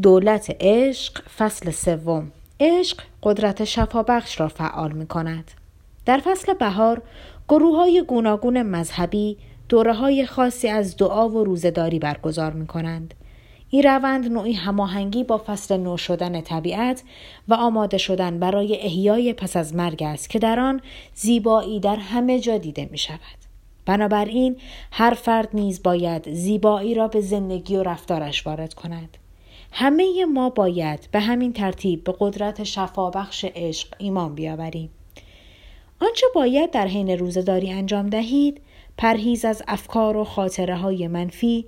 دولت عشق فصل سوم عشق قدرت شفابخش را فعال می کند. در فصل بهار گروه های گوناگون مذهبی دوره های خاصی از دعا و روزداری برگزار می کنند. این روند نوعی هماهنگی با فصل نو شدن طبیعت و آماده شدن برای احیای پس از مرگ است که در آن زیبایی در همه جا دیده می شود. بنابراین هر فرد نیز باید زیبایی را به زندگی و رفتارش وارد کند. همه ما باید به همین ترتیب به قدرت شفابخش عشق ایمان بیاوریم. آنچه باید در حین روزداری انجام دهید پرهیز از افکار و خاطره های منفی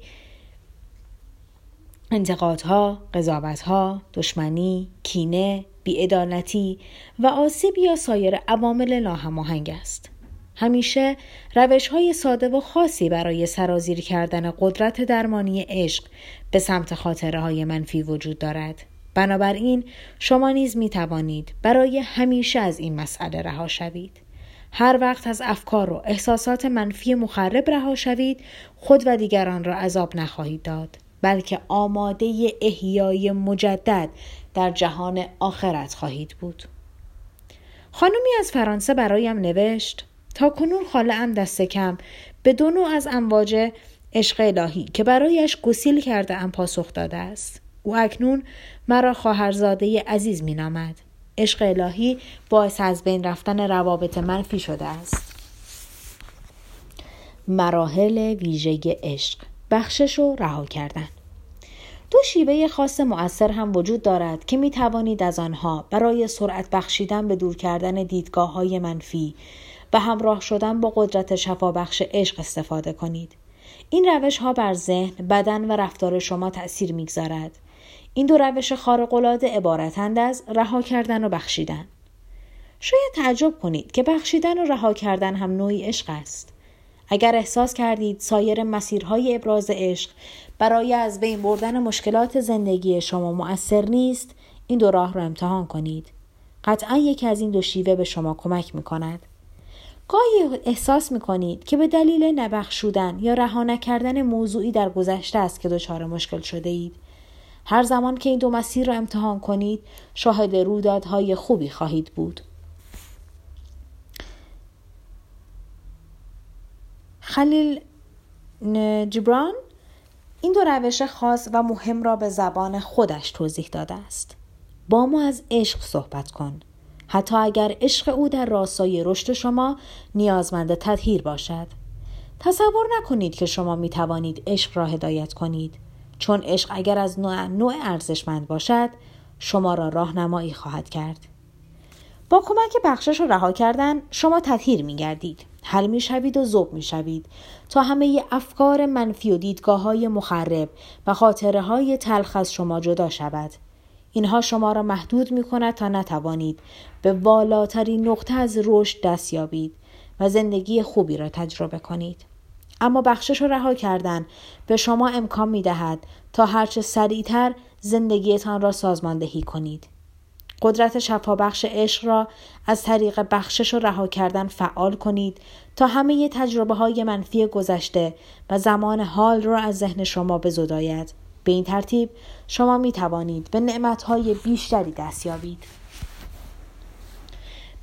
انتقادها، قضاوتها، دشمنی، کینه، بیعدالتی و آسیب یا سایر عوامل ناهماهنگ است. همیشه روش های ساده و خاصی برای سرازیر کردن قدرت درمانی عشق به سمت خاطره های منفی وجود دارد. بنابراین شما نیز می توانید برای همیشه از این مسئله رها شوید. هر وقت از افکار و احساسات منفی مخرب رها شوید خود و دیگران را عذاب نخواهید داد بلکه آماده احیای مجدد در جهان آخرت خواهید بود خانمی از فرانسه برایم نوشت تا کنون خاله ام دست کم. به دو نوع از امواج عشق الهی که برایش گسیل کرده ام پاسخ داده است. او اکنون مرا خواهرزاده عزیز مینامد. عشق الهی باعث از بین رفتن روابط منفی شده است. مراحل ویژه عشق بخشش و رها کردن. دو شیوه خاص مؤثر هم وجود دارد که می توانید از آنها برای سرعت بخشیدن به دور کردن دیدگاه های منفی و همراه شدن با قدرت شفابخش عشق استفاده کنید. این روش ها بر ذهن، بدن و رفتار شما تأثیر می‌گذارد. این دو روش خارق‌العاده عبارتند از رها کردن و بخشیدن. شاید تعجب کنید که بخشیدن و رها کردن هم نوعی عشق است. اگر احساس کردید سایر مسیرهای ابراز عشق برای از بین بردن مشکلات زندگی شما مؤثر نیست، این دو راه را امتحان کنید. قطعا یکی از این دو شیوه به شما کمک می کند. گاهی احساس می کنید که به دلیل نبخشودن یا رها نکردن موضوعی در گذشته است که دچار مشکل شده اید. هر زمان که این دو مسیر را امتحان کنید شاهد رویدادهای خوبی خواهید بود. خلیل جبران این دو روش خاص و مهم را به زبان خودش توضیح داده است. با ما از عشق صحبت کن. حتی اگر عشق او در راستای رشد شما نیازمند تطهیر باشد. تصور نکنید که شما می توانید عشق را هدایت کنید. چون عشق اگر از نوع, نوع ارزشمند باشد شما را راهنمایی خواهد کرد با کمک بخشش و رها کردن شما تطهیر می گردید حل می شوید و ذوب می شوید تا همه افکار منفی و دیدگاه های مخرب و خاطره های تلخ از شما جدا شود اینها شما را محدود می کند تا نتوانید به والاترین نقطه از رشد دست یابید و زندگی خوبی را تجربه کنید اما بخشش رو رها کردن به شما امکان می دهد تا هرچه سریعتر زندگیتان را سازماندهی کنید. قدرت شفابخش عشق را از طریق بخشش و رها کردن فعال کنید تا همه تجربه های منفی گذشته و زمان حال را از ذهن شما بزداید. به این ترتیب شما می توانید به نعمت های بیشتری دست یابید.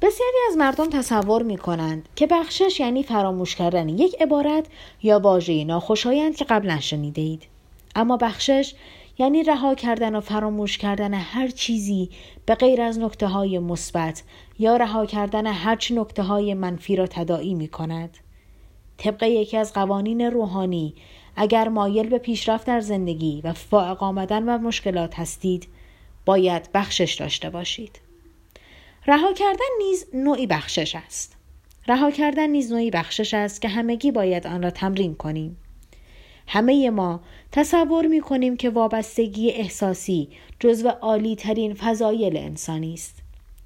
بسیاری از مردم تصور می کنند که بخشش یعنی فراموش کردن یک عبارت یا واژه ناخوشایند که قبلا شنیده اید. اما بخشش یعنی رها کردن و فراموش کردن هر چیزی به غیر از نکته های مثبت یا رها کردن هرچ نکته های منفی را تداعی می کند. طبق یکی از قوانین روحانی اگر مایل به پیشرفت در زندگی و فائق آمدن و مشکلات هستید باید بخشش داشته باشید. رها کردن نیز نوعی بخشش است. رها کردن نیز نوعی بخشش است که همگی باید آن را تمرین کنیم. همه ما تصور می کنیم که وابستگی احساسی جزو عالی ترین فضایل انسانی است.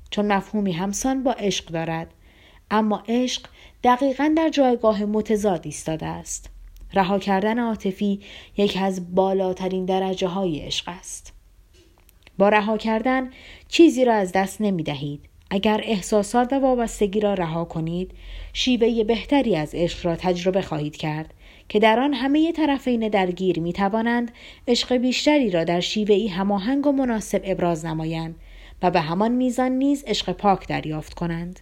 چون مفهومی همسان با عشق دارد. اما عشق دقیقا در جایگاه متضاد ایستاده است. رها کردن عاطفی یکی از بالاترین درجه های عشق است. با رها کردن چیزی را از دست نمی دهید. اگر احساسات و وابستگی را رها کنید شیوه بهتری از عشق را تجربه خواهید کرد که در آن همه طرفین درگیر می توانند عشق بیشتری را در شیوهی هماهنگ و مناسب ابراز نمایند و به همان میزان نیز عشق پاک دریافت کنند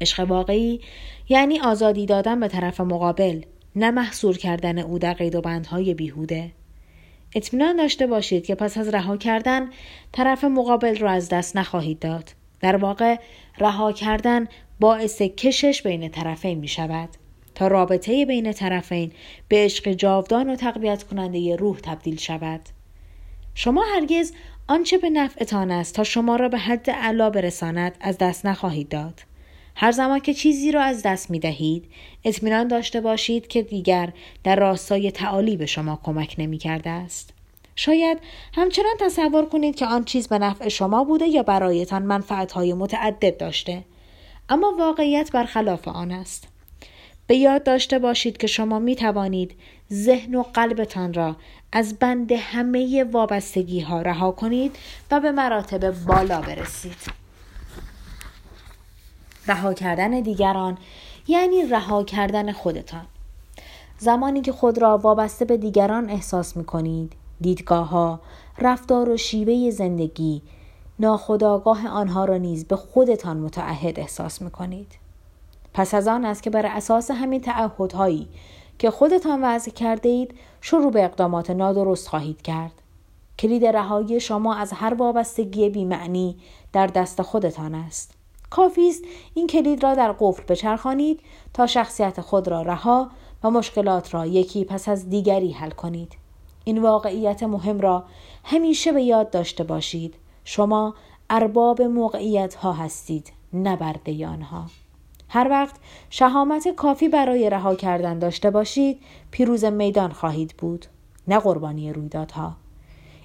عشق واقعی یعنی آزادی دادن به طرف مقابل نه محصور کردن او در قید و بندهای بیهوده. اطمینان داشته باشید که پس از رها کردن طرف مقابل را از دست نخواهید داد. در واقع رها کردن باعث کشش بین طرفین می شود تا رابطه بین طرفین به عشق جاودان و تقویت کننده روح تبدیل شود. شما هرگز آنچه به نفعتان است تا شما را به حد علا برساند از دست نخواهید داد. هر زمان که چیزی را از دست می دهید اطمینان داشته باشید که دیگر در راستای تعالی به شما کمک نمی کرده است. شاید همچنان تصور کنید که آن چیز به نفع شما بوده یا برایتان منفعتهای متعدد داشته اما واقعیت برخلاف آن است به یاد داشته باشید که شما می توانید ذهن و قلبتان را از بند همه وابستگی ها رها کنید و به مراتب بالا برسید. رها کردن دیگران یعنی رها کردن خودتان زمانی که خود را وابسته به دیگران احساس می کنید دیدگاه ها، رفتار و شیوه زندگی ناخداگاه آنها را نیز به خودتان متعهد احساس می کنید. پس از آن است که بر اساس همین تعهدهایی که خودتان وضع کرده اید شروع به اقدامات نادرست خواهید کرد. کلید رهایی شما از هر وابستگی بیمعنی در دست خودتان است. کافی است این کلید را در قفل بچرخانید تا شخصیت خود را رها و مشکلات را یکی پس از دیگری حل کنید. این واقعیت مهم را همیشه به یاد داشته باشید. شما ارباب موقعیت ها هستید نه برده آنها هر وقت شهامت کافی برای رها کردن داشته باشید پیروز میدان خواهید بود نه قربانی رویدادها.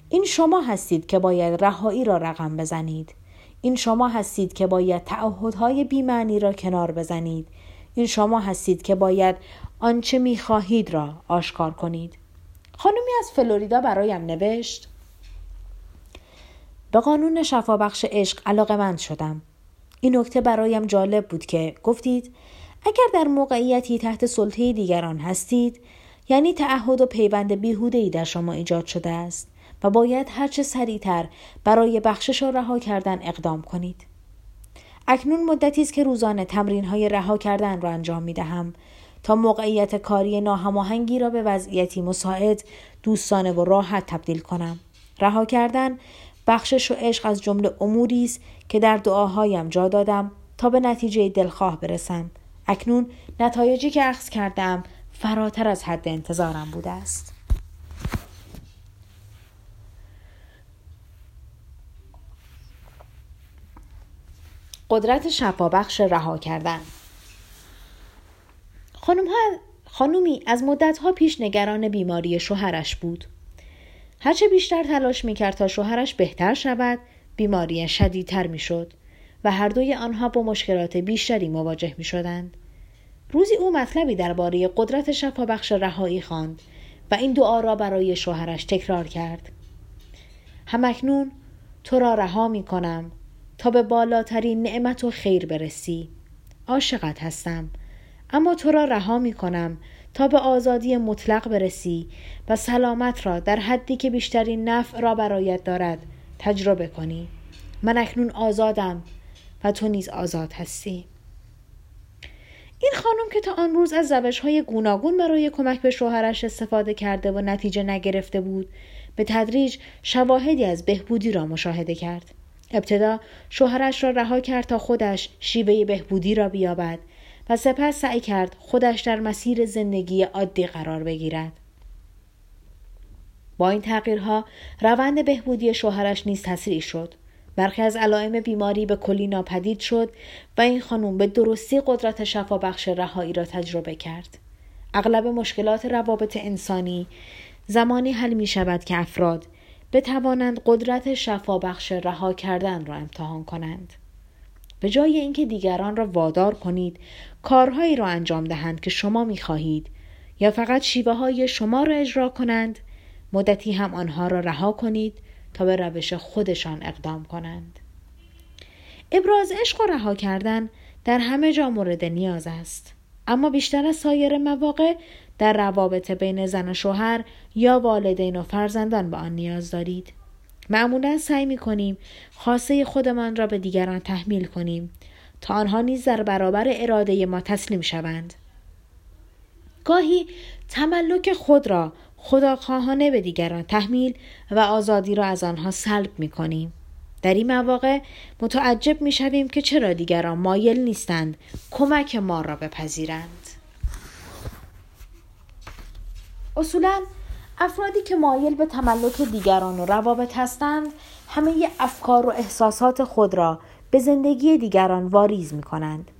این شما هستید که باید رهایی را رقم بزنید. این شما هستید که باید تعهدهای بیمعنی را کنار بزنید. این شما هستید که باید آنچه می‌خواهید را آشکار کنید. خانمی از فلوریدا برایم نوشت به قانون شفابخش عشق علاقه مند شدم. این نکته برایم جالب بود که گفتید اگر در موقعیتی تحت سلطه دیگران هستید یعنی تعهد و پیوند بیهودهای در شما ایجاد شده است. و باید هرچه سریعتر برای بخشش و رها کردن اقدام کنید. اکنون مدتی است که روزانه تمرین های رها کردن را انجام می دهم تا موقعیت کاری ناهماهنگی را به وضعیتی مساعد دوستانه و راحت تبدیل کنم. رها کردن بخشش و عشق از جمله اموری است که در دعاهایم جا دادم تا به نتیجه دلخواه برسم. اکنون نتایجی که اخذ کردم فراتر از حد انتظارم بوده است. قدرت شفابخش رها کردن خانم ها خانومی از ها پیش نگران بیماری شوهرش بود. هرچه بیشتر تلاش می‌کرد تا شوهرش بهتر شود، بیماری شدیدتر می‌شد و هر دوی آنها با مشکلات بیشتری مواجه می شدند. روزی او مطلبی درباره قدرت شفابخش رهایی خواند و این دعا را برای شوهرش تکرار کرد. همکنون تو را رها می کنم تا به بالاترین نعمت و خیر برسی. عاشقت هستم. اما تو را رها می کنم تا به آزادی مطلق برسی و سلامت را در حدی که بیشترین نفع را برایت دارد تجربه کنی. من اکنون آزادم و تو نیز آزاد هستی. این خانم که تا آن روز از روش های گوناگون برای کمک به شوهرش استفاده کرده و نتیجه نگرفته بود به تدریج شواهدی از بهبودی را مشاهده کرد. ابتدا شوهرش را رها کرد تا خودش شیوه بهبودی را بیابد و سپس سعی کرد خودش در مسیر زندگی عادی قرار بگیرد. با این تغییرها روند بهبودی شوهرش نیز تسریع شد. برخی از علائم بیماری به کلی ناپدید شد و این خانم به درستی قدرت شفابخش رهایی را تجربه کرد. اغلب مشکلات روابط انسانی زمانی حل می شود که افراد بتوانند قدرت شفابخش رها کردن را امتحان کنند. به جای اینکه دیگران را وادار کنید کارهایی را انجام دهند که شما می خواهید یا فقط شیوه های شما را اجرا کنند مدتی هم آنها را رها کنید تا به روش خودشان اقدام کنند. ابراز عشق و رها کردن در همه جا مورد نیاز است. اما بیشتر از سایر مواقع در روابط بین زن و شوهر یا والدین و فرزندان به آن نیاز دارید معمولا سعی می کنیم خاصه خودمان را به دیگران تحمیل کنیم تا آنها نیز در برابر اراده ما تسلیم شوند گاهی تملک خود را خداخواهانه به دیگران تحمیل و آزادی را از آنها سلب می کنیم. در این مواقع متعجب می شویم که چرا دیگران مایل نیستند کمک ما را بپذیرند. اصولا افرادی که مایل به تملک دیگران و روابط هستند همه افکار و احساسات خود را به زندگی دیگران واریز می کنند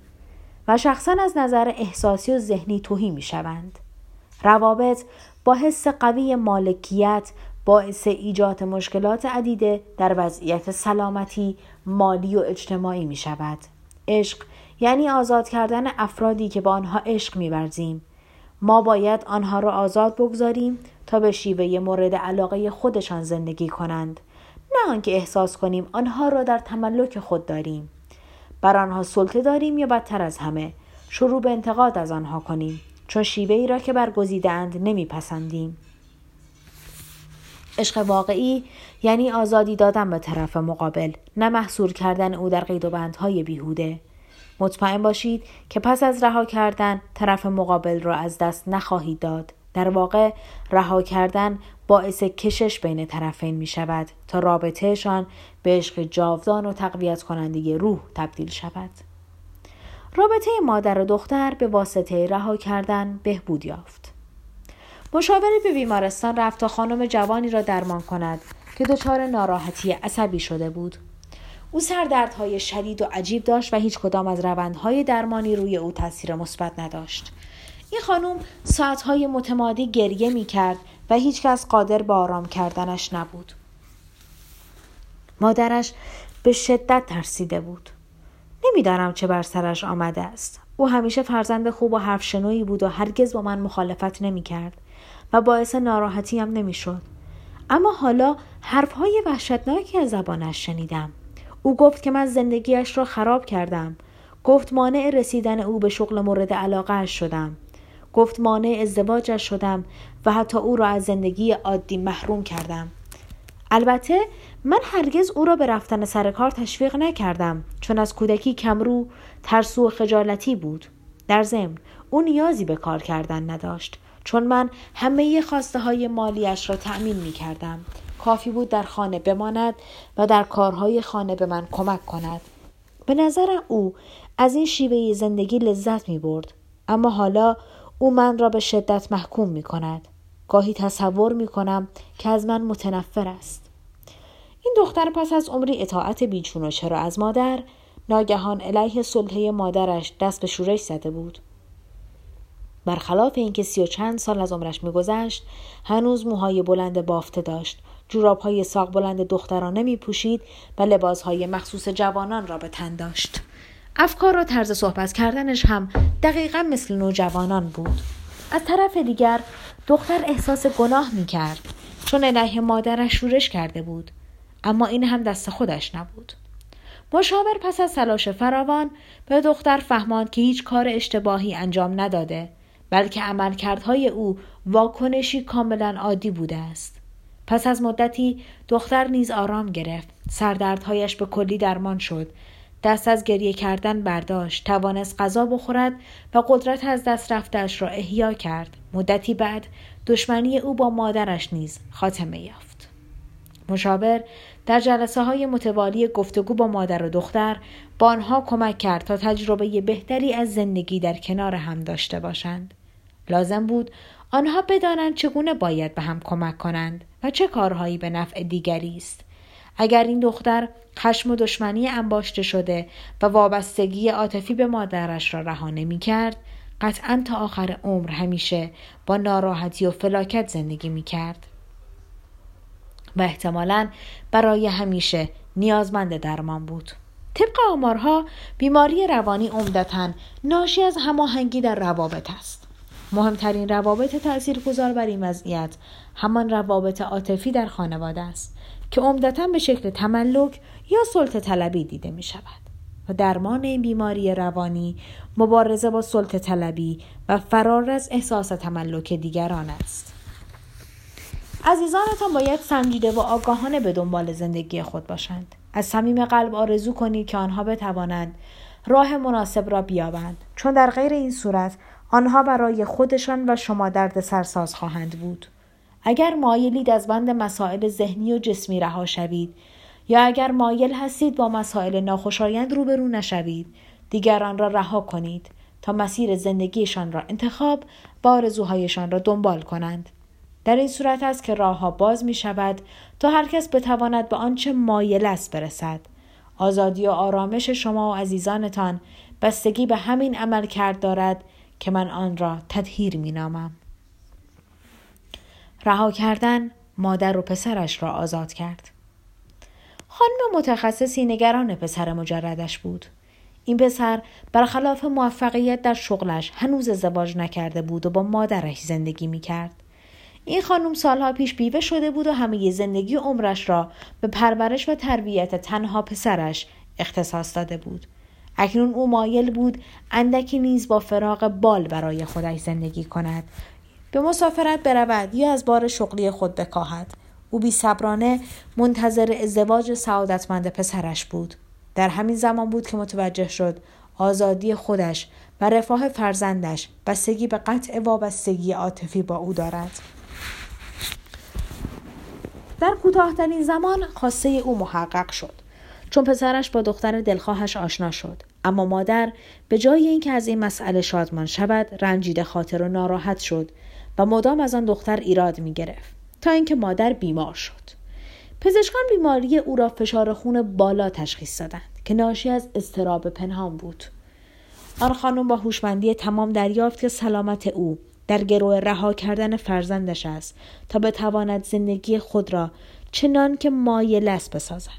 و شخصا از نظر احساسی و ذهنی توهی می شوند. روابط با حس قوی مالکیت باعث ایجاد مشکلات عدیده در وضعیت سلامتی مالی و اجتماعی می شود. عشق یعنی آزاد کردن افرادی که با آنها عشق می ما باید آنها را آزاد بگذاریم تا به شیوه مورد علاقه خودشان زندگی کنند. نه آنکه احساس کنیم آنها را در تملک خود داریم. بر آنها سلطه داریم یا بدتر از همه؟ شروع به انتقاد از آنها کنیم چون شیوه ای را که برگزیدند نمیپسندیم. عشق واقعی یعنی آزادی دادن به طرف مقابل نه محصور کردن او در قید و بندهای بیهوده مطمئن باشید که پس از رها کردن طرف مقابل را از دست نخواهید داد در واقع رها کردن باعث کشش بین طرفین می شود تا رابطهشان به عشق جاودان و تقویت کننده روح تبدیل شود. رابطه مادر و دختر به واسطه رها کردن بهبود یافت. مشاوری به بیمارستان رفت تا خانم جوانی را درمان کند که دچار ناراحتی عصبی شده بود. او سردردهای شدید و عجیب داشت و هیچ کدام از روندهای درمانی روی او تاثیر مثبت نداشت. این خانم ساعتهای متمادی گریه می کرد و هیچکس قادر به آرام کردنش نبود. مادرش به شدت ترسیده بود. نمی‌دانم چه بر سرش آمده است. او همیشه فرزند خوب و حرف شنوی بود و هرگز با من مخالفت نمی کرد و باعث ناراحتی هم نمی شد. اما حالا حرفهای وحشتناکی از زبانش شنیدم. او گفت که من زندگیش را خراب کردم. گفت مانع رسیدن او به شغل مورد علاقه شدم. گفت مانع ازدواجش شدم و حتی او را از زندگی عادی محروم کردم. البته من هرگز او را به رفتن سر کار تشویق نکردم چون از کودکی کمرو ترسو و خجالتی بود در ضمن او نیازی به کار کردن نداشت چون من همه خواسته های مالیش را تأمین می کردم کافی بود در خانه بماند و در کارهای خانه به من کمک کند. به نظر او از این شیوه زندگی لذت می برد اما حالا او من را به شدت محکوم می کند گاهی تصور می کنم که از من متنفر است. این دختر پس از عمری اطاعت بیچون و چرا از مادر ناگهان علیه سلطه مادرش دست به شورش زده بود. برخلاف اینکه سی و چند سال از عمرش میگذشت هنوز موهای بلند بافته داشت جوراب های ساق بلند دخترانه می پوشید و لباس های مخصوص جوانان را به تن داشت. افکار و طرز صحبت کردنش هم دقیقا مثل نوجوانان بود. از طرف دیگر دختر احساس گناه می کرد چون علیه مادرش شورش کرده بود. اما این هم دست خودش نبود. مشاور پس از تلاش فراوان به دختر فهماند که هیچ کار اشتباهی انجام نداده بلکه عملکردهای او واکنشی کاملا عادی بوده است. پس از مدتی دختر نیز آرام گرفت. سردردهایش به کلی درمان شد. دست از گریه کردن برداشت. توانست غذا بخورد و قدرت از دست رفتش را احیا کرد. مدتی بعد دشمنی او با مادرش نیز خاتمه یافت. مشاور در جلسه های متوالی گفتگو با مادر و دختر با آنها کمک کرد تا تجربه بهتری از زندگی در کنار هم داشته باشند. لازم بود آنها بدانند چگونه باید به هم کمک کنند و چه کارهایی به نفع دیگری است. اگر این دختر خشم و دشمنی انباشته شده و وابستگی عاطفی به مادرش را رها نمی کرد قطعا تا آخر عمر همیشه با ناراحتی و فلاکت زندگی می کرد. و احتمالا برای همیشه نیازمند درمان بود. طبق آمارها بیماری روانی عمدتا ناشی از هماهنگی در روابط است. مهمترین روابط تاثیرگذار بر این وضعیت همان روابط عاطفی در خانواده است که عمدتا به شکل تملک یا سلطه طلبی دیده می شود. و درمان این بیماری روانی مبارزه با سلطه طلبی و فرار از احساس تملک دیگران است. عزیزانتان باید سنجیده و آگاهانه به دنبال زندگی خود باشند. از صمیم قلب آرزو کنید که آنها بتوانند راه مناسب را بیابند چون در غیر این صورت آنها برای خودشان و شما درد سرساز خواهند بود. اگر مایلید از بند مسائل ذهنی و جسمی رها شوید یا اگر مایل هستید با مسائل ناخوشایند روبرو نشوید دیگران را رها کنید تا مسیر زندگیشان را انتخاب و آرزوهایشان را دنبال کنند در این صورت است که راهها باز می شود تا هر کس بتواند به آنچه مایل است برسد آزادی و آرامش شما و عزیزانتان بستگی به همین عمل کرد دارد که من آن را تدهیر می نامم. رها کردن مادر و پسرش را آزاد کرد. خانم متخصصی نگران پسر مجردش بود. این پسر برخلاف موفقیت در شغلش هنوز ازدواج نکرده بود و با مادرش زندگی می کرد. این خانم سالها پیش بیوه شده بود و همه زندگی عمرش را به پرورش و تربیت تنها پسرش اختصاص داده بود. اکنون او مایل بود اندکی نیز با فراغ بال برای خودش زندگی کند. به مسافرت برود یا از بار شغلی خود بکاهد. او بی صبرانه منتظر ازدواج سعادتمند پسرش بود. در همین زمان بود که متوجه شد آزادی خودش و رفاه فرزندش بستگی به قطع وابستگی عاطفی با او دارد. در کوتاهترین زمان خواسته او محقق شد. چون پسرش با دختر دلخواهش آشنا شد. اما مادر به جای اینکه از این مسئله شادمان شود رنجیده خاطر و ناراحت شد و مدام از آن دختر ایراد می گرفت تا اینکه مادر بیمار شد. پزشکان بیماری او را فشار خون بالا تشخیص دادند که ناشی از اضطراب پنهان بود. آن خانم با هوشمندی تمام دریافت که سلامت او در گروه رها کردن فرزندش است تا بتواند زندگی خود را چنان که مایل است بسازد.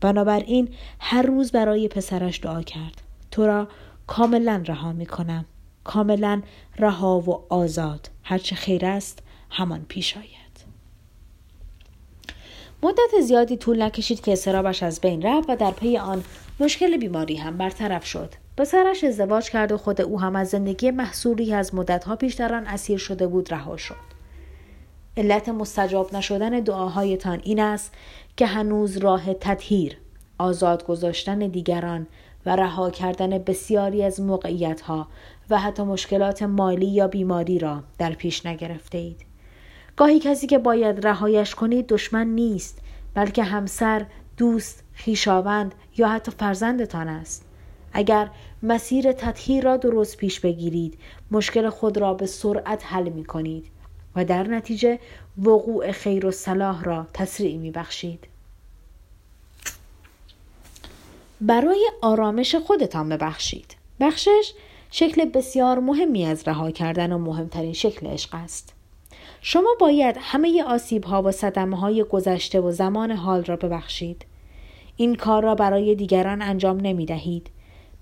بنابراین هر روز برای پسرش دعا کرد. تو را کاملا رها می کنم کاملا رها و آزاد. هرچه خیر است همان پیش آید. مدت زیادی طول نکشید که استرابش از بین رفت و در پی آن مشکل بیماری هم برطرف شد. پسرش ازدواج کرد و خود او هم از زندگی محصولی از مدتها پیش در آن اسیر شده بود رها شد. علت مستجاب نشدن دعاهایتان این است که هنوز راه تطهیر آزاد گذاشتن دیگران و رها کردن بسیاری از موقعیت ها و حتی مشکلات مالی یا بیماری را در پیش نگرفته اید. گاهی کسی که باید رهایش کنید دشمن نیست بلکه همسر، دوست، خیشاوند یا حتی فرزندتان است. اگر مسیر تطهیر را درست پیش بگیرید مشکل خود را به سرعت حل می کنید و در نتیجه وقوع خیر و صلاح را تسریع می بخشید. برای آرامش خودتان ببخشید. بخشش شکل بسیار مهمی از رها کردن و مهمترین شکل عشق است. شما باید همه آسیب ها و صدمه های گذشته و زمان حال را ببخشید. این کار را برای دیگران انجام نمی دهید.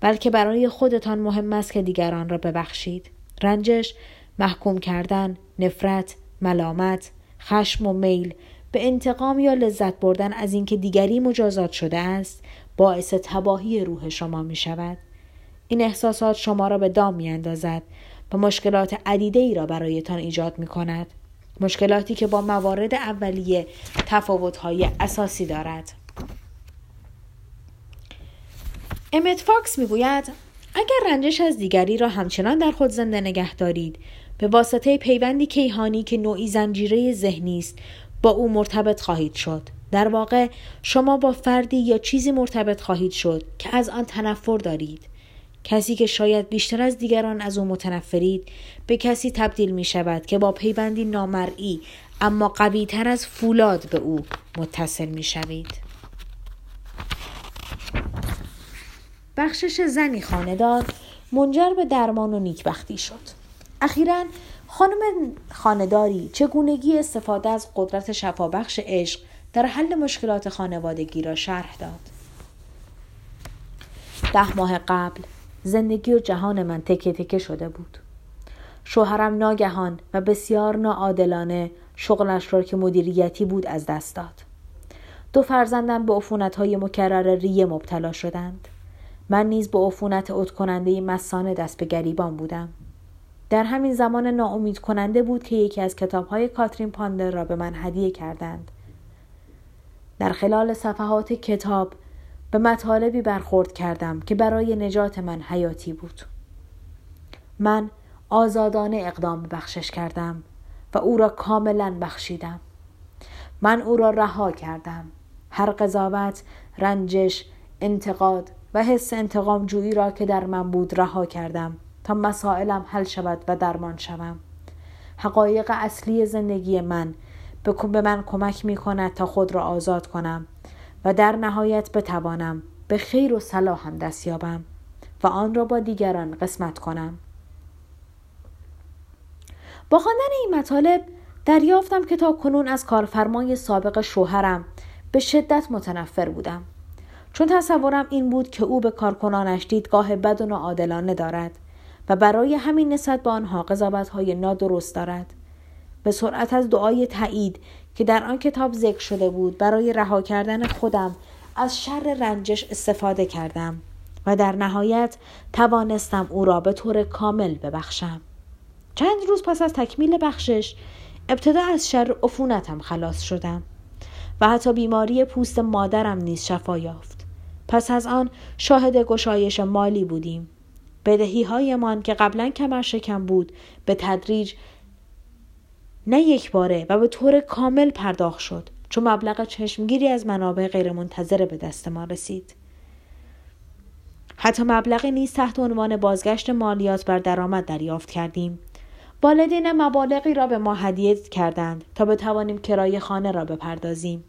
بلکه برای خودتان مهم است که دیگران را ببخشید. رنجش، محکوم کردن، نفرت، ملامت، خشم و میل به انتقام یا لذت بردن از اینکه دیگری مجازات شده است باعث تباهی روح شما می شود. این احساسات شما را به دام می اندازد و مشکلات عدیده ای را برایتان ایجاد می کند. مشکلاتی که با موارد اولیه تفاوت‌های اساسی دارد. امت فاکس می‌گوید اگر رنجش از دیگری را همچنان در خود زنده نگه دارید به واسطه پیوندی کیهانی که نوعی زنجیره ذهنی است با او مرتبط خواهید شد در واقع شما با فردی یا چیزی مرتبط خواهید شد که از آن تنفر دارید کسی که شاید بیشتر از دیگران از او متنفرید به کسی تبدیل می شود که با پیوندی نامرئی اما قوی تر از فولاد به او متصل می شوید. بخشش زنی خاندار منجر به درمان و نیکبختی شد. اخیرا خانم خانداری چگونگی استفاده از قدرت شفابخش عشق در حل مشکلات خانوادگی را شرح داد. ده ماه قبل زندگی و جهان من تکه تکه شده بود. شوهرم ناگهان و بسیار ناعادلانه شغلش را که مدیریتی بود از دست داد. دو فرزندم به عفونت های مکرر ریه مبتلا شدند. من نیز به عفونت ات کننده مسانه دست به گریبان بودم در همین زمان ناامید کننده بود که یکی از کتاب های کاترین پاندر را به من هدیه کردند در خلال صفحات کتاب به مطالبی برخورد کردم که برای نجات من حیاتی بود. من آزادانه اقدام بخشش کردم و او را کاملا بخشیدم. من او را رها کردم. هر قضاوت رنجش انتقاد و حس انتقام جویی را که در من بود رها کردم تا مسائلم حل شود و درمان شوم. حقایق اصلی زندگی من به من کمک می کند تا خود را آزاد کنم و در نهایت بتوانم به خیر و صلاحم دست یابم و آن را با دیگران قسمت کنم. با خواندن این مطالب دریافتم که تا کنون از کارفرمای سابق شوهرم به شدت متنفر بودم. چون تصورم این بود که او به کارکنانش دیدگاه بد و ناعادلانه دارد و برای همین نسبت به آنها های نادرست دارد. به سرعت از دعای تایید که در آن کتاب ذکر شده بود برای رها کردن خودم از شر رنجش استفاده کردم و در نهایت توانستم او را به طور کامل ببخشم. چند روز پس از تکمیل بخشش ابتدا از شر عفونتم خلاص شدم و حتی بیماری پوست مادرم نیز شفا یافت. پس از آن شاهد گشایش مالی بودیم. بدهی هایمان که قبلا کمر شکم بود به تدریج نه یک باره و به طور کامل پرداخت شد چون مبلغ چشمگیری از منابع غیرمنتظره به دست ما رسید. حتی مبلغی نیز تحت عنوان بازگشت مالیات بر درآمد دریافت کردیم. والدین مبالغی را به ما هدیه کردند تا بتوانیم کرایه خانه را بپردازیم.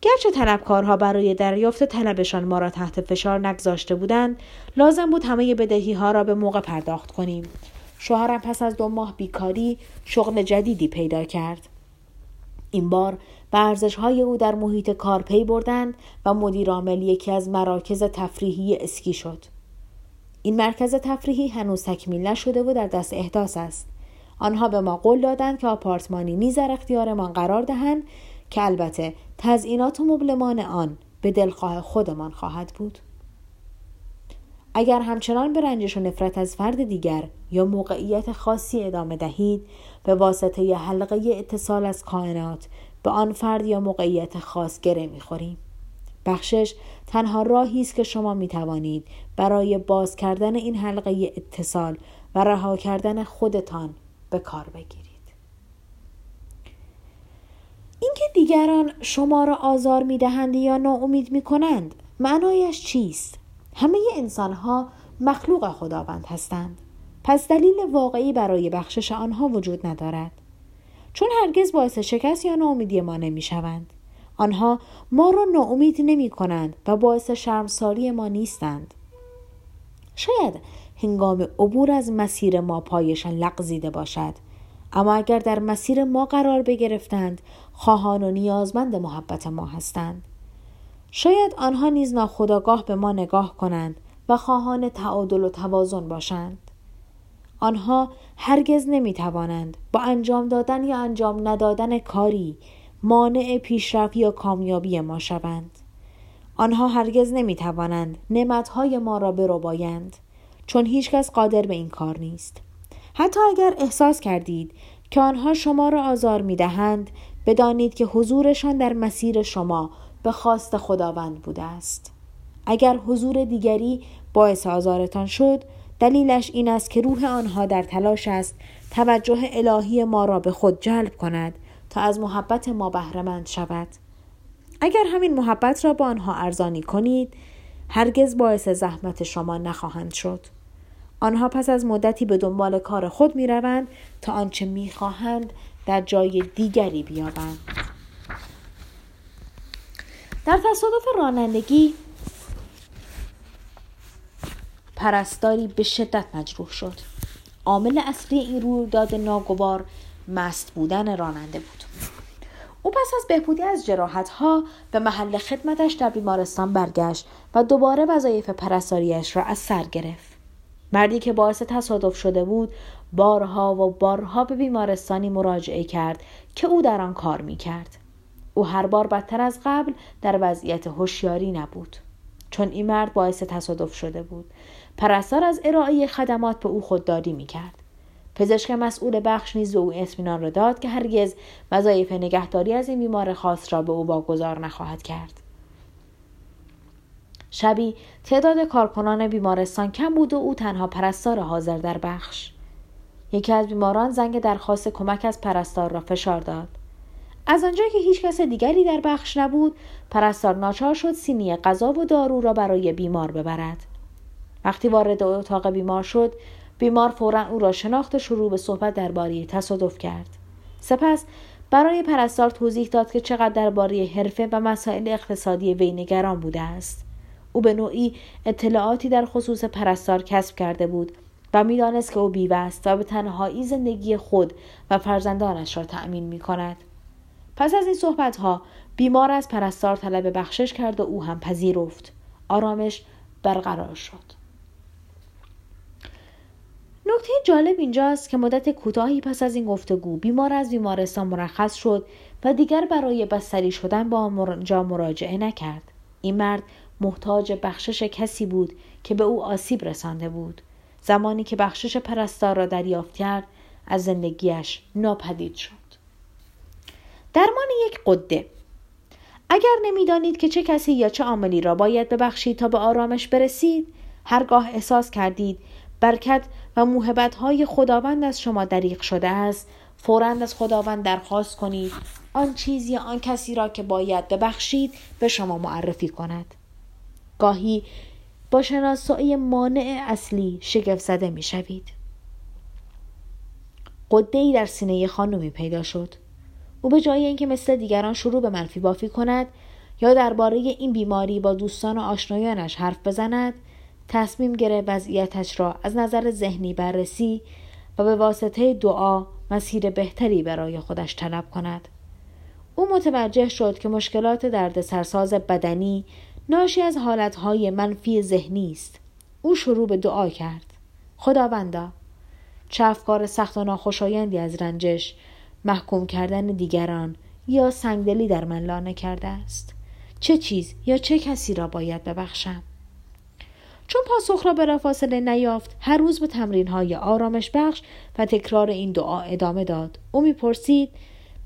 گرچه طلبکارها برای دریافت طلبشان ما را تحت فشار نگذاشته بودند لازم بود همه بدهی ها را به موقع پرداخت کنیم. شوهرم پس از دو ماه بیکاری شغل جدیدی پیدا کرد. این بار به های او در محیط کار پی بردند و مدیر عامل یکی از مراکز تفریحی اسکی شد. این مرکز تفریحی هنوز تکمیل نشده و در دست احداث است. آنها به ما قول دادند که آپارتمانی نیز در اختیارمان قرار دهند که البته تزئینات و مبلمان آن به دلخواه خودمان خواهد بود. اگر همچنان به رنجش و نفرت از فرد دیگر یا موقعیت خاصی ادامه دهید به واسطه حلقه اتصال از کائنات به آن فرد یا موقعیت خاص گره می‌خوریم بخشش تنها راهی است که شما می توانید برای باز کردن این حلقه اتصال و رها کردن خودتان به کار بگیرید. اینکه دیگران شما را آزار می دهند یا ناامید می کنند معنایش چیست؟ همه انسان ها مخلوق خداوند هستند. پس دلیل واقعی برای بخشش آنها وجود ندارد. چون هرگز باعث شکست یا ناامیدی ما نمی شوند. آنها ما را ناامید نمی کنند و باعث شرمساری ما نیستند. شاید هنگام عبور از مسیر ما پایشان لغزیده باشد اما اگر در مسیر ما قرار بگرفتند خواهان و نیازمند محبت ما هستند شاید آنها نیز ناخداگاه به ما نگاه کنند و خواهان تعادل و توازن باشند. آنها هرگز نمی توانند با انجام دادن یا انجام ندادن کاری مانع پیشرفت یا کامیابی ما شوند. آنها هرگز نمی توانند نعمتهای ما را بربایند چون هیچکس قادر به این کار نیست. حتی اگر احساس کردید که آنها شما را آزار می دهند بدانید که حضورشان در مسیر شما به خواست خداوند بوده است. اگر حضور دیگری باعث آزارتان شد دلیلش این است که روح آنها در تلاش است توجه الهی ما را به خود جلب کند تا از محبت ما بهرهمند شود. اگر همین محبت را با آنها ارزانی کنید هرگز باعث زحمت شما نخواهند شد. آنها پس از مدتی به دنبال کار خود می روند تا آنچه می خواهند در جای دیگری بیابند. در تصادف رانندگی پرستاری به شدت مجروح شد. عامل اصلی این رویداد ناگوار مست بودن راننده بود. او پس از بهبودی از جراحت ها به محل خدمتش در بیمارستان برگشت و دوباره وظایف پرستاریش را از سر گرفت. مردی که باعث تصادف شده بود بارها و بارها به بیمارستانی مراجعه کرد که او در آن کار می کرد. او هر بار بدتر از قبل در وضعیت هوشیاری نبود. چون این مرد باعث تصادف شده بود. پرستار از ارائه خدمات به او خودداری می‌کرد. پزشک مسئول بخش نیز او اطمینان را داد که هرگز وظایف نگهداری از این بیمار خاص را به او واگذار نخواهد کرد. شبی تعداد کارکنان بیمارستان کم بود و او تنها پرستار حاضر در بخش. یکی از بیماران زنگ درخواست کمک از پرستار را فشار داد. از آنجا که هیچ کس دیگری در بخش نبود پرستار ناچار شد سینی غذا و دارو را برای بیمار ببرد. وقتی وارد اتاق بیمار شد بیمار فورا او را شناخت و شروع به صحبت درباره تصادف کرد. سپس برای پرستار توضیح داد که چقدر درباره حرفه و مسائل اقتصادی وی نگران بوده است. او به نوعی اطلاعاتی در خصوص پرستار کسب کرده بود و می‌دانست که او بیوه است و به تنهایی زندگی خود و فرزندانش را تأمین می کند. پس از این صحبت ها بیمار از پرستار طلب بخشش کرد و او هم پذیرفت. آرامش برقرار شد. نکته جالب اینجاست که مدت کوتاهی پس از این گفتگو بیمار از بیمارستان مرخص شد و دیگر برای بستری شدن با آنجا مراجعه نکرد این مرد محتاج بخشش کسی بود که به او آسیب رسانده بود زمانی که بخشش پرستار را دریافت کرد از زندگیش ناپدید شد درمان یک قده اگر نمی‌دانید که چه کسی یا چه عاملی را باید ببخشید تا به آرامش برسید هرگاه احساس کردید برکت و موهبت های خداوند از شما دریق شده است فورا از خداوند درخواست کنید آن چیز یا آن کسی را که باید ببخشید به شما معرفی کند گاهی با شناسایی مانع اصلی شگفت زده می شوید. قده ای در سینه خانمی پیدا شد. او به جای اینکه مثل دیگران شروع به منفی بافی کند یا درباره این بیماری با دوستان و آشنایانش حرف بزند تصمیم گرفت وضعیتش را از نظر ذهنی بررسی و به واسطه دعا مسیر بهتری برای خودش طلب کند. او متوجه شد که مشکلات درد سرساز بدنی ناشی از حالتهای منفی ذهنی است. او شروع به دعا کرد. خداوندا چه افکار سخت و ناخوشایندی از رنجش محکوم کردن دیگران یا سنگدلی در من لانه کرده است. چه چیز یا چه کسی را باید ببخشم؟ چون پاسخ را به فاصله نیافت هر روز به تمرین های آرامش بخش و تکرار این دعا ادامه داد. او می‌پرسید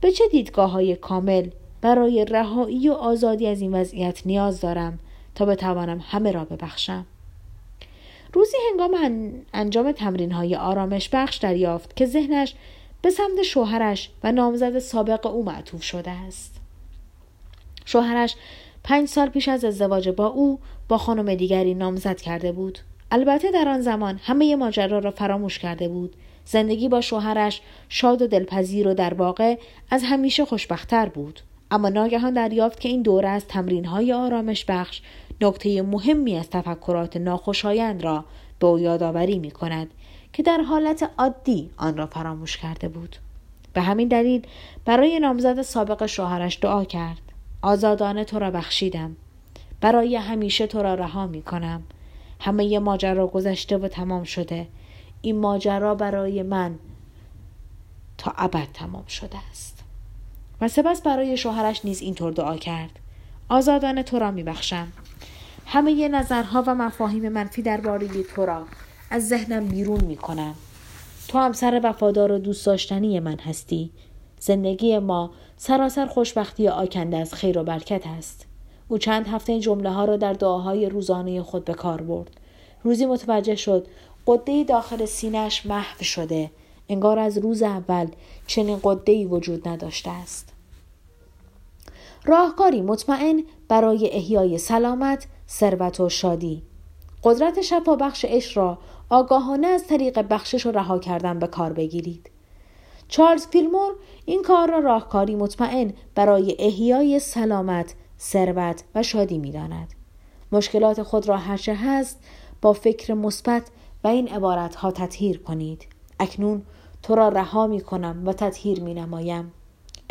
به چه دیدگاه های کامل برای رهایی و آزادی از این وضعیت نیاز دارم تا بتوانم همه را ببخشم؟ روزی هنگام انجام تمرین های آرامش بخش دریافت که ذهنش به سمت شوهرش و نامزد سابق او معطوف شده است. شوهرش پنج سال پیش از ازدواج با او با خانم دیگری نامزد کرده بود. البته در آن زمان همه ماجرا را فراموش کرده بود. زندگی با شوهرش شاد و دلپذیر و در واقع از همیشه خوشبختتر بود. اما ناگهان دریافت که این دوره از تمرین های آرامش بخش نکته مهمی از تفکرات ناخوشایند را به او یادآوری می کند که در حالت عادی آن را فراموش کرده بود. به همین دلیل برای نامزد سابق شوهرش دعا کرد. آزادانه تو را بخشیدم. برای همیشه تو را رها می کنم. همه ماجرا گذشته و تمام شده. این ماجرا برای من تا ابد تمام شده است. و سپس برای شوهرش نیز اینطور دعا کرد. آزادانه تو را میبخشم همه نظرها و مفاهیم منفی درباره تو را از ذهنم بیرون می کنم. تو همسر وفادار و دوست داشتنی من هستی. زندگی ما سراسر خوشبختی آکنده از خیر و برکت است. او چند هفته این جمله ها را در دعاهای روزانه خود به کار برد. روزی متوجه شد قده داخل سینهش محو شده. انگار از روز اول چنین قده وجود نداشته است. راهکاری مطمئن برای احیای سلامت، ثروت و شادی. قدرت شفا بخش عشق را آگاهانه از طریق بخشش و رها کردن به کار بگیرید. چارلز فیلمور این کار را راهکاری مطمئن برای احیای سلامت، ثروت و شادی می‌داند. مشکلات خود را هرچه هست با فکر مثبت و این عبارت ها تطهیر کنید. اکنون تو را رها می کنم و تطهیر می نمایم.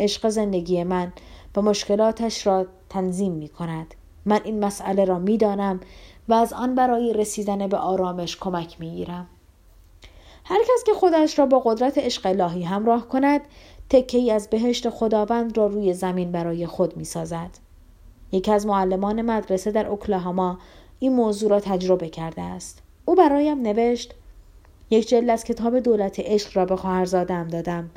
عشق زندگی من و مشکلاتش را تنظیم می کند. من این مسئله را می دانم و از آن برای رسیدن به آرامش کمک می گیرم. هر کس که خودش را با قدرت عشق الهی همراه کند تکه ای از بهشت خداوند را روی زمین برای خود می سازد. یکی از معلمان مدرسه در اوکلاهاما این موضوع را تجربه کرده است او برایم نوشت یک جلد از کتاب دولت عشق را به خواهرزادم دادم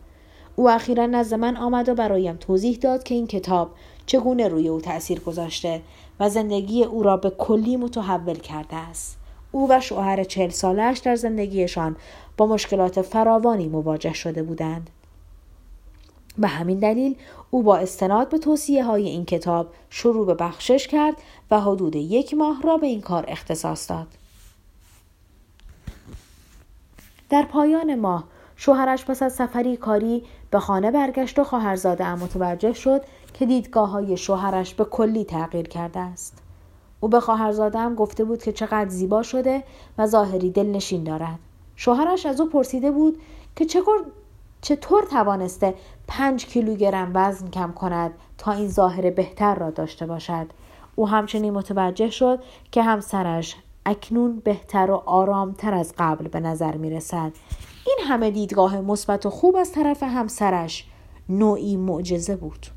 او اخیرا نزد من آمد و برایم توضیح داد که این کتاب چگونه روی او تأثیر گذاشته و زندگی او را به کلی متحول کرده است او و شوهر چهل سالش در زندگیشان با مشکلات فراوانی مواجه شده بودند به همین دلیل او با استناد به توصیه های این کتاب شروع به بخشش کرد و حدود یک ماه را به این کار اختصاص داد. در پایان ماه شوهرش پس از سفری کاری به خانه برگشت و خواهرزاده ام متوجه شد که دیدگاه های شوهرش به کلی تغییر کرده است. او به خواهرزاده گفته بود که چقدر زیبا شده و ظاهری دلنشین دارد. شوهرش از او پرسیده بود که چطور توانسته پنج کیلوگرم وزن کم کند تا این ظاهر بهتر را داشته باشد او همچنین متوجه شد که همسرش اکنون بهتر و آرامتر از قبل به نظر می رسد. این همه دیدگاه مثبت و خوب از طرف همسرش نوعی معجزه بود